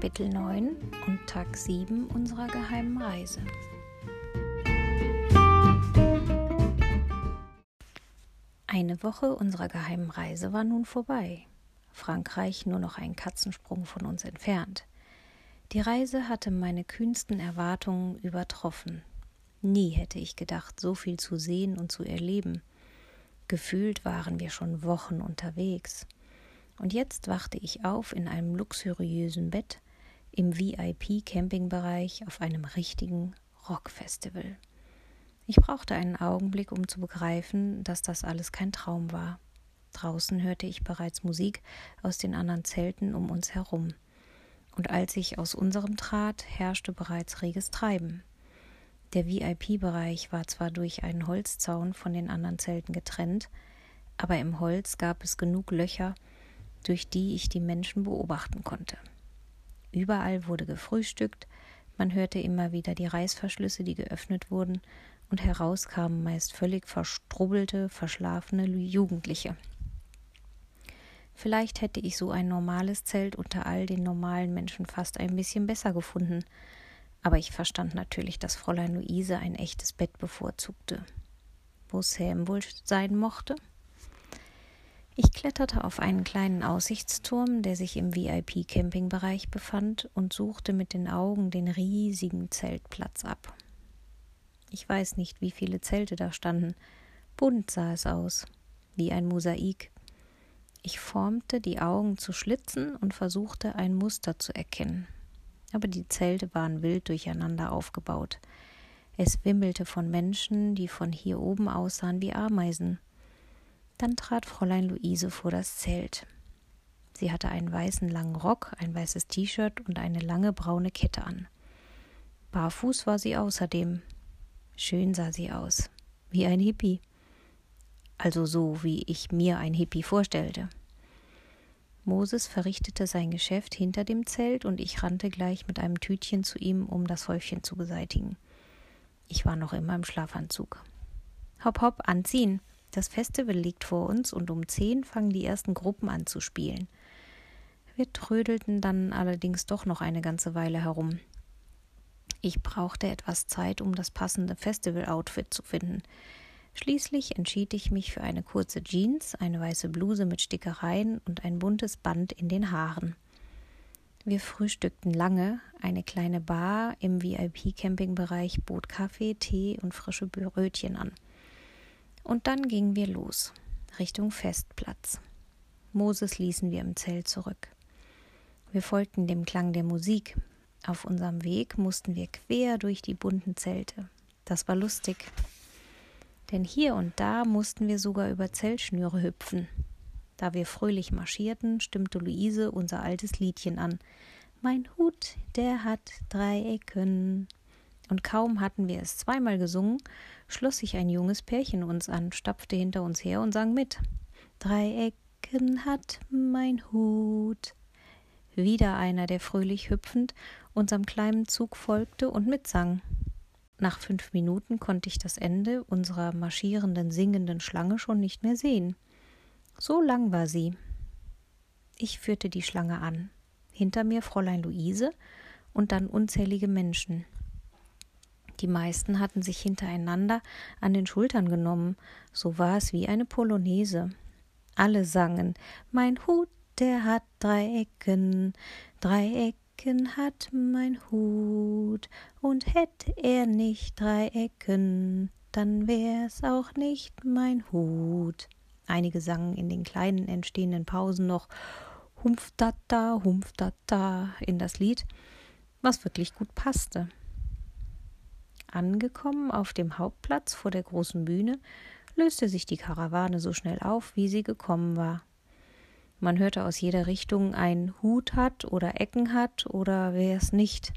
Kapitel 9 und Tag 7 unserer geheimen Reise. Eine Woche unserer geheimen Reise war nun vorbei. Frankreich nur noch einen Katzensprung von uns entfernt. Die Reise hatte meine kühnsten Erwartungen übertroffen. Nie hätte ich gedacht, so viel zu sehen und zu erleben. Gefühlt waren wir schon Wochen unterwegs. Und jetzt wachte ich auf in einem luxuriösen Bett im VIP-Campingbereich auf einem richtigen Rockfestival. Ich brauchte einen Augenblick, um zu begreifen, dass das alles kein Traum war. Draußen hörte ich bereits Musik aus den anderen Zelten um uns herum. Und als ich aus unserem trat, herrschte bereits reges Treiben. Der VIP-Bereich war zwar durch einen Holzzaun von den anderen Zelten getrennt, aber im Holz gab es genug Löcher, durch die ich die Menschen beobachten konnte. Überall wurde gefrühstückt, man hörte immer wieder die Reißverschlüsse, die geöffnet wurden, und heraus kamen meist völlig verstrubbelte, verschlafene Jugendliche. Vielleicht hätte ich so ein normales Zelt unter all den normalen Menschen fast ein bisschen besser gefunden, aber ich verstand natürlich, dass Fräulein Luise ein echtes Bett bevorzugte. Wo Sam wohl sein mochte? Ich kletterte auf einen kleinen Aussichtsturm, der sich im VIP-Campingbereich befand, und suchte mit den Augen den riesigen Zeltplatz ab. Ich weiß nicht, wie viele Zelte da standen. Bunt sah es aus, wie ein Mosaik. Ich formte die Augen zu Schlitzen und versuchte ein Muster zu erkennen. Aber die Zelte waren wild durcheinander aufgebaut. Es wimmelte von Menschen, die von hier oben aussahen wie Ameisen. Dann trat Fräulein Luise vor das Zelt. Sie hatte einen weißen langen Rock, ein weißes T-Shirt und eine lange braune Kette an. Barfuß war sie außerdem. Schön sah sie aus, wie ein Hippie. Also so, wie ich mir ein Hippie vorstellte. Moses verrichtete sein Geschäft hinter dem Zelt und ich rannte gleich mit einem Tütchen zu ihm, um das Häufchen zu beseitigen. Ich war noch immer im Schlafanzug. Hopp, hopp, anziehen, das Festival liegt vor uns und um zehn fangen die ersten Gruppen an zu spielen. Wir trödelten dann allerdings doch noch eine ganze Weile herum. Ich brauchte etwas Zeit, um das passende Festival-Outfit zu finden. Schließlich entschied ich mich für eine kurze Jeans, eine weiße Bluse mit Stickereien und ein buntes Band in den Haaren. Wir frühstückten lange, eine kleine Bar im VIP-Campingbereich bot Kaffee, Tee und frische Brötchen an. Und dann gingen wir los, Richtung Festplatz. Moses ließen wir im Zelt zurück. Wir folgten dem Klang der Musik. Auf unserem Weg mussten wir quer durch die bunten Zelte. Das war lustig. Denn hier und da mussten wir sogar über Zeltschnüre hüpfen. Da wir fröhlich marschierten, stimmte Luise unser altes Liedchen an. Mein Hut, der hat drei Ecken und kaum hatten wir es zweimal gesungen, schloss sich ein junges Pärchen uns an, stapfte hinter uns her und sang mit. Drei Ecken hat mein Hut. Wieder einer, der fröhlich hüpfend unserem kleinen Zug folgte und mitsang. Nach fünf Minuten konnte ich das Ende unserer marschierenden, singenden Schlange schon nicht mehr sehen. So lang war sie. Ich führte die Schlange an. Hinter mir Fräulein Luise und dann unzählige Menschen. Die meisten hatten sich hintereinander an den Schultern genommen, so war es wie eine Polonaise. Alle sangen Mein Hut, der hat drei Ecken, drei Ecken hat mein Hut, und hätt er nicht drei Ecken, dann wär's auch nicht mein Hut. Einige sangen in den kleinen entstehenden Pausen noch Humpftata, Humpftata in das Lied, was wirklich gut passte. Angekommen auf dem Hauptplatz vor der großen Bühne, löste sich die Karawane so schnell auf, wie sie gekommen war. Man hörte aus jeder Richtung ein Hut hat oder Ecken hat oder wer es nicht.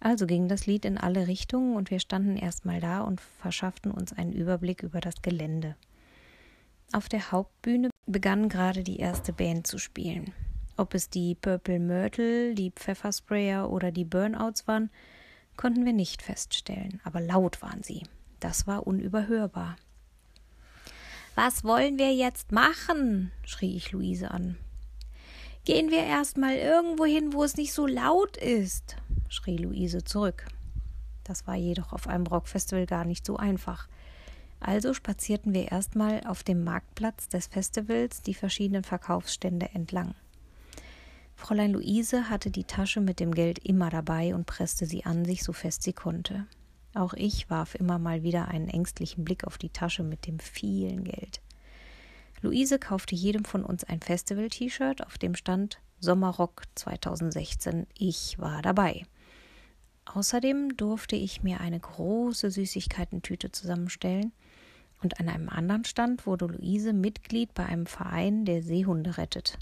Also ging das Lied in alle Richtungen und wir standen erstmal da und verschafften uns einen Überblick über das Gelände. Auf der Hauptbühne begann gerade die erste Band zu spielen. Ob es die Purple Myrtle, die Pfeffersprayer oder die Burnouts waren, konnten wir nicht feststellen, aber laut waren sie. Das war unüberhörbar. Was wollen wir jetzt machen? schrie ich Luise an. Gehen wir erst mal irgendwo hin, wo es nicht so laut ist, schrie Luise zurück. Das war jedoch auf einem Rockfestival gar nicht so einfach. Also spazierten wir erstmal auf dem Marktplatz des Festivals die verschiedenen Verkaufsstände entlang. Fräulein Luise hatte die Tasche mit dem Geld immer dabei und presste sie an sich so fest sie konnte. Auch ich warf immer mal wieder einen ängstlichen Blick auf die Tasche mit dem vielen Geld. Luise kaufte jedem von uns ein Festival-T-Shirt, auf dem stand Sommerrock 2016. Ich war dabei. Außerdem durfte ich mir eine große Süßigkeitentüte zusammenstellen und an einem anderen Stand wurde Luise Mitglied bei einem Verein, der Seehunde rettet.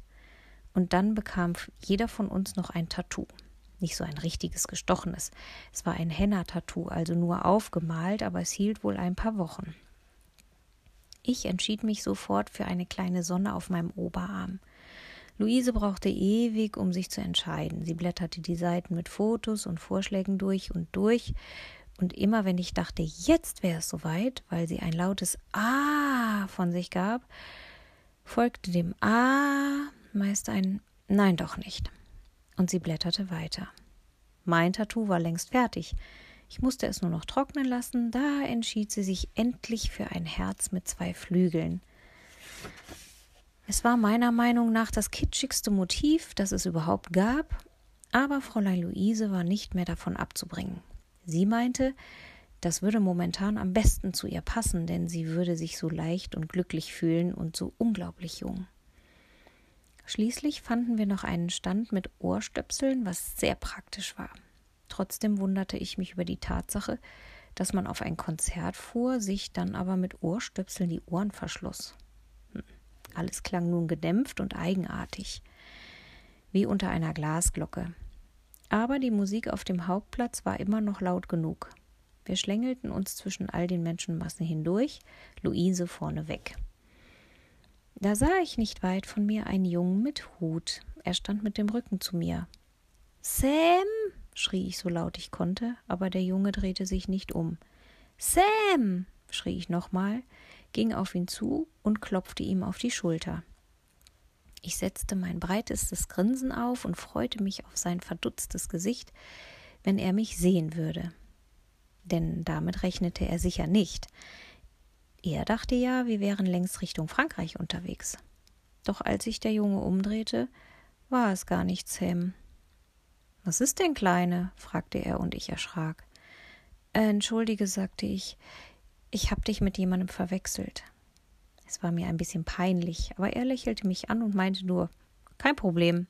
Und dann bekam jeder von uns noch ein Tattoo. Nicht so ein richtiges gestochenes. Es war ein Henna-Tattoo, also nur aufgemalt, aber es hielt wohl ein paar Wochen. Ich entschied mich sofort für eine kleine Sonne auf meinem Oberarm. Luise brauchte ewig, um sich zu entscheiden. Sie blätterte die Seiten mit Fotos und Vorschlägen durch und durch, und immer wenn ich dachte, jetzt wäre es soweit, weil sie ein lautes Ah von sich gab, folgte dem Ah meist ein Nein doch nicht. Und sie blätterte weiter. Mein Tattoo war längst fertig. Ich musste es nur noch trocknen lassen, da entschied sie sich endlich für ein Herz mit zwei Flügeln. Es war meiner Meinung nach das kitschigste Motiv, das es überhaupt gab, aber Fräulein Luise war nicht mehr davon abzubringen. Sie meinte, das würde momentan am besten zu ihr passen, denn sie würde sich so leicht und glücklich fühlen und so unglaublich jung. Schließlich fanden wir noch einen Stand mit Ohrstöpseln, was sehr praktisch war. Trotzdem wunderte ich mich über die Tatsache, dass man auf ein Konzert fuhr, sich dann aber mit Ohrstöpseln die Ohren verschloss. Hm. Alles klang nun gedämpft und eigenartig, wie unter einer Glasglocke. Aber die Musik auf dem Hauptplatz war immer noch laut genug. Wir schlängelten uns zwischen all den Menschenmassen hindurch, Luise vorneweg. Da sah ich nicht weit von mir einen Jungen mit Hut. Er stand mit dem Rücken zu mir. Sam, schrie ich so laut ich konnte, aber der Junge drehte sich nicht um. Sam, schrie ich nochmal, ging auf ihn zu und klopfte ihm auf die Schulter. Ich setzte mein breitestes Grinsen auf und freute mich auf sein verdutztes Gesicht, wenn er mich sehen würde. Denn damit rechnete er sicher nicht. Er dachte ja, wir wären längst Richtung Frankreich unterwegs. Doch als sich der Junge umdrehte, war es gar nicht Sam. Was ist denn, Kleine? fragte er und ich erschrak. Entschuldige, sagte ich, ich hab dich mit jemandem verwechselt. Es war mir ein bisschen peinlich, aber er lächelte mich an und meinte nur Kein Problem.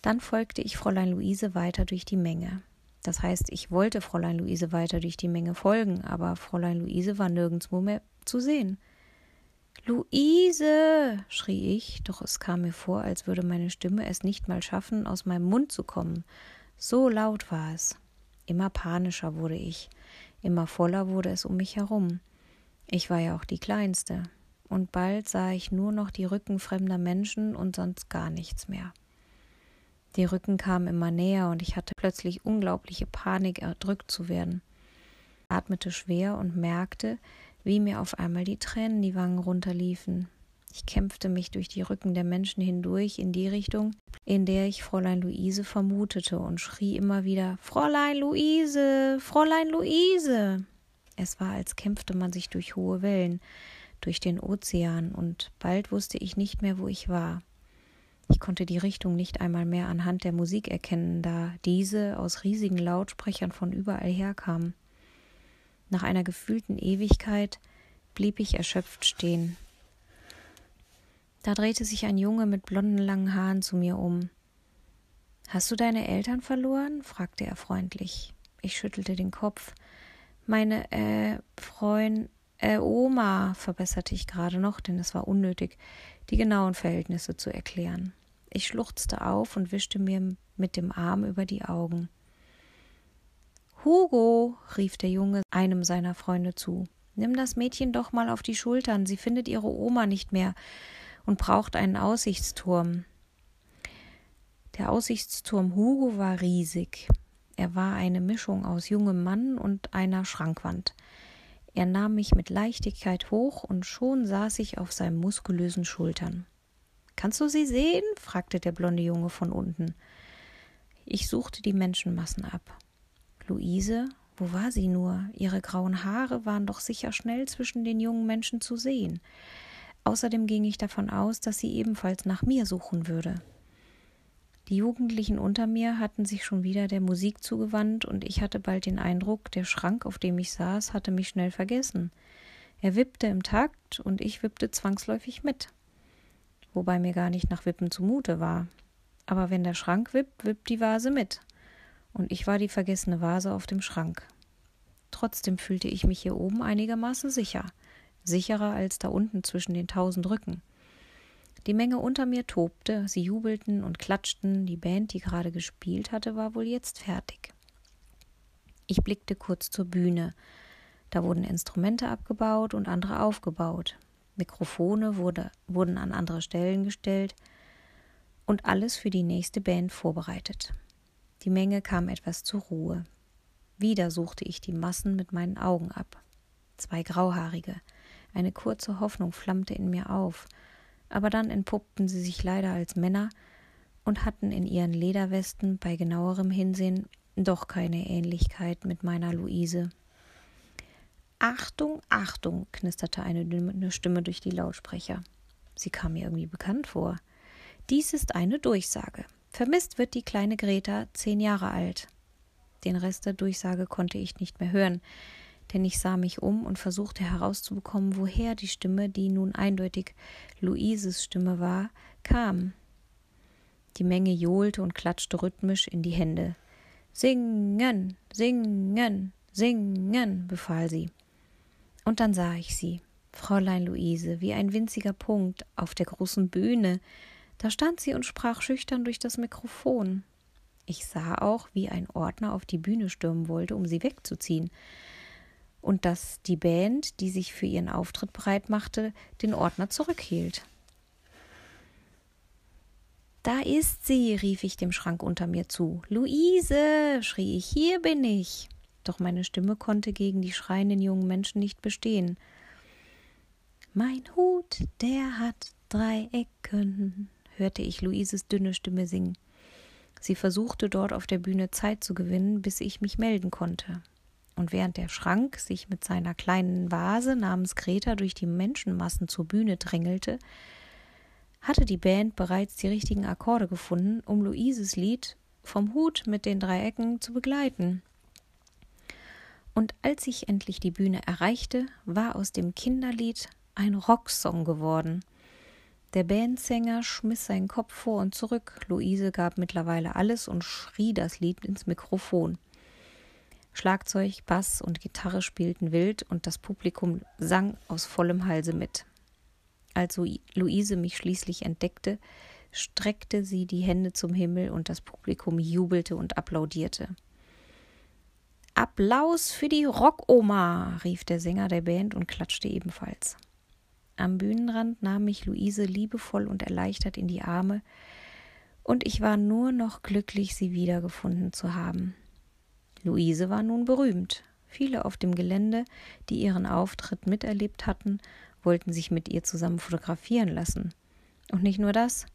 Dann folgte ich Fräulein Luise weiter durch die Menge. Das heißt, ich wollte Fräulein Luise weiter durch die Menge folgen, aber Fräulein Luise war nirgendwo mehr zu sehen. Luise, schrie ich, doch es kam mir vor, als würde meine Stimme es nicht mal schaffen, aus meinem Mund zu kommen. So laut war es. Immer panischer wurde ich, immer voller wurde es um mich herum. Ich war ja auch die Kleinste, und bald sah ich nur noch die Rücken fremder Menschen und sonst gar nichts mehr. Die Rücken kamen immer näher und ich hatte plötzlich unglaubliche Panik, erdrückt zu werden. Ich atmete schwer und merkte, wie mir auf einmal die Tränen die Wangen runterliefen. Ich kämpfte mich durch die Rücken der Menschen hindurch in die Richtung, in der ich Fräulein Luise vermutete und schrie immer wieder Fräulein Luise, Fräulein Luise. Es war, als kämpfte man sich durch hohe Wellen, durch den Ozean, und bald wusste ich nicht mehr, wo ich war. Ich konnte die Richtung nicht einmal mehr anhand der Musik erkennen, da diese aus riesigen Lautsprechern von überall herkam. Nach einer gefühlten Ewigkeit blieb ich erschöpft stehen. Da drehte sich ein Junge mit blonden langen Haaren zu mir um. Hast du deine Eltern verloren? fragte er freundlich. Ich schüttelte den Kopf. Meine, äh, Freund, äh, Oma, verbesserte ich gerade noch, denn es war unnötig, die genauen Verhältnisse zu erklären. Ich schluchzte auf und wischte mir mit dem Arm über die Augen. Hugo, rief der Junge einem seiner Freunde zu, nimm das Mädchen doch mal auf die Schultern, sie findet ihre Oma nicht mehr und braucht einen Aussichtsturm. Der Aussichtsturm Hugo war riesig. Er war eine Mischung aus jungem Mann und einer Schrankwand. Er nahm mich mit Leichtigkeit hoch und schon saß ich auf seinen muskulösen Schultern. Kannst du sie sehen? fragte der blonde Junge von unten. Ich suchte die Menschenmassen ab. Luise, wo war sie nur? Ihre grauen Haare waren doch sicher schnell zwischen den jungen Menschen zu sehen. Außerdem ging ich davon aus, dass sie ebenfalls nach mir suchen würde. Die Jugendlichen unter mir hatten sich schon wieder der Musik zugewandt, und ich hatte bald den Eindruck, der Schrank, auf dem ich saß, hatte mich schnell vergessen. Er wippte im Takt, und ich wippte zwangsläufig mit. Wobei mir gar nicht nach Wippen zumute war. Aber wenn der Schrank wippt, wippt die Vase mit. Und ich war die vergessene Vase auf dem Schrank. Trotzdem fühlte ich mich hier oben einigermaßen sicher. Sicherer als da unten zwischen den tausend Rücken. Die Menge unter mir tobte, sie jubelten und klatschten, die Band, die gerade gespielt hatte, war wohl jetzt fertig. Ich blickte kurz zur Bühne. Da wurden Instrumente abgebaut und andere aufgebaut. Mikrofone wurde, wurden an andere Stellen gestellt und alles für die nächste Band vorbereitet. Die Menge kam etwas zur Ruhe. Wieder suchte ich die Massen mit meinen Augen ab. Zwei Grauhaarige. Eine kurze Hoffnung flammte in mir auf – aber dann entpuppten sie sich leider als Männer und hatten in ihren Lederwesten bei genauerem Hinsehen doch keine Ähnlichkeit mit meiner Luise. Achtung, Achtung, knisterte eine Stimme durch die Lautsprecher. Sie kam mir irgendwie bekannt vor. Dies ist eine Durchsage. Vermisst wird die kleine Greta, zehn Jahre alt. Den Rest der Durchsage konnte ich nicht mehr hören, denn ich sah mich um und versuchte herauszubekommen, woher die Stimme, die nun eindeutig Luises Stimme war, kam. Die Menge johlte und klatschte rhythmisch in die Hände. Singen, singen, singen, befahl sie. Und dann sah ich sie, Fräulein Luise, wie ein winziger Punkt auf der großen Bühne. Da stand sie und sprach schüchtern durch das Mikrofon. Ich sah auch, wie ein Ordner auf die Bühne stürmen wollte, um sie wegzuziehen und dass die Band, die sich für ihren Auftritt bereit machte, den Ordner zurückhielt. Da ist sie, rief ich dem Schrank unter mir zu. Luise, schrie ich, hier bin ich. Doch meine Stimme konnte gegen die schreienden jungen Menschen nicht bestehen. Mein Hut, der hat drei Ecken, hörte ich Luises dünne Stimme singen. Sie versuchte dort auf der Bühne Zeit zu gewinnen, bis ich mich melden konnte. Und während der Schrank sich mit seiner kleinen Vase namens Greta durch die Menschenmassen zur Bühne drängelte, hatte die Band bereits die richtigen Akkorde gefunden, um Luises Lied vom Hut mit den Dreiecken zu begleiten. Und als ich endlich die Bühne erreichte, war aus dem Kinderlied ein Rocksong geworden. Der Bandsänger schmiss seinen Kopf vor und zurück. Luise gab mittlerweile alles und schrie das Lied ins Mikrofon. Schlagzeug, Bass und Gitarre spielten wild und das Publikum sang aus vollem Halse mit. Als Luise mich schließlich entdeckte, streckte sie die Hände zum Himmel und das Publikum jubelte und applaudierte. Applaus für die Rockoma, rief der Sänger der Band und klatschte ebenfalls. Am Bühnenrand nahm mich Luise liebevoll und erleichtert in die Arme, und ich war nur noch glücklich, sie wiedergefunden zu haben. Luise war nun berühmt. Viele auf dem Gelände, die ihren Auftritt miterlebt hatten, wollten sich mit ihr zusammen fotografieren lassen. Und nicht nur das,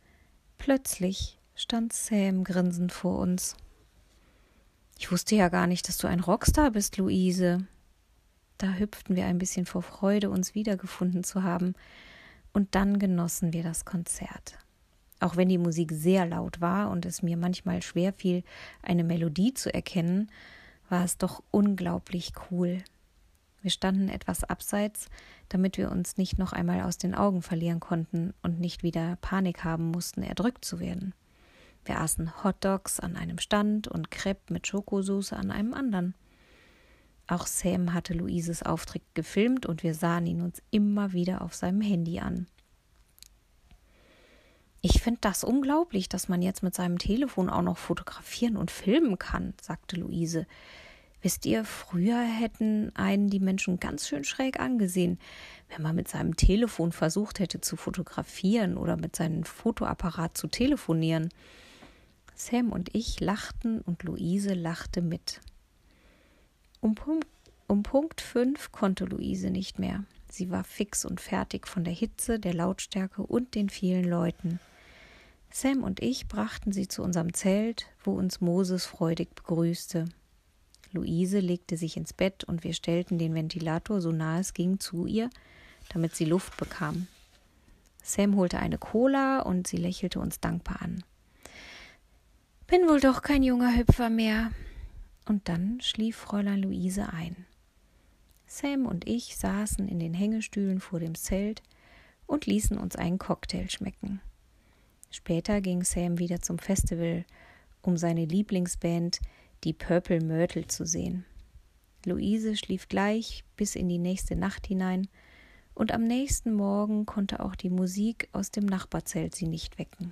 plötzlich stand Sam grinsend vor uns. Ich wusste ja gar nicht, dass du ein Rockstar bist, Luise. Da hüpften wir ein bisschen vor Freude, uns wiedergefunden zu haben, und dann genossen wir das Konzert. Auch wenn die Musik sehr laut war und es mir manchmal schwer fiel, eine Melodie zu erkennen, war es doch unglaublich cool. Wir standen etwas abseits, damit wir uns nicht noch einmal aus den Augen verlieren konnten und nicht wieder Panik haben mussten, erdrückt zu werden. Wir aßen Hotdogs an einem Stand und Crepe mit Schokosauce an einem anderen. Auch Sam hatte Luises Auftritt gefilmt und wir sahen ihn uns immer wieder auf seinem Handy an. Ich finde das unglaublich, dass man jetzt mit seinem Telefon auch noch fotografieren und filmen kann, sagte Luise. Wisst ihr, früher hätten einen die Menschen ganz schön schräg angesehen, wenn man mit seinem Telefon versucht hätte zu fotografieren oder mit seinem Fotoapparat zu telefonieren. Sam und ich lachten und Luise lachte mit. Um Punkt, um Punkt fünf konnte Luise nicht mehr. Sie war fix und fertig von der Hitze, der Lautstärke und den vielen Leuten. Sam und ich brachten sie zu unserem Zelt, wo uns Moses freudig begrüßte. Luise legte sich ins Bett und wir stellten den Ventilator so nah es ging zu ihr, damit sie Luft bekam. Sam holte eine Cola und sie lächelte uns dankbar an. Bin wohl doch kein junger Hüpfer mehr. Und dann schlief Fräulein Luise ein. Sam und ich saßen in den Hängestühlen vor dem Zelt und ließen uns einen Cocktail schmecken. Später ging Sam wieder zum Festival, um seine Lieblingsband, die Purple Myrtle, zu sehen. Luise schlief gleich bis in die nächste Nacht hinein, und am nächsten Morgen konnte auch die Musik aus dem Nachbarzelt sie nicht wecken.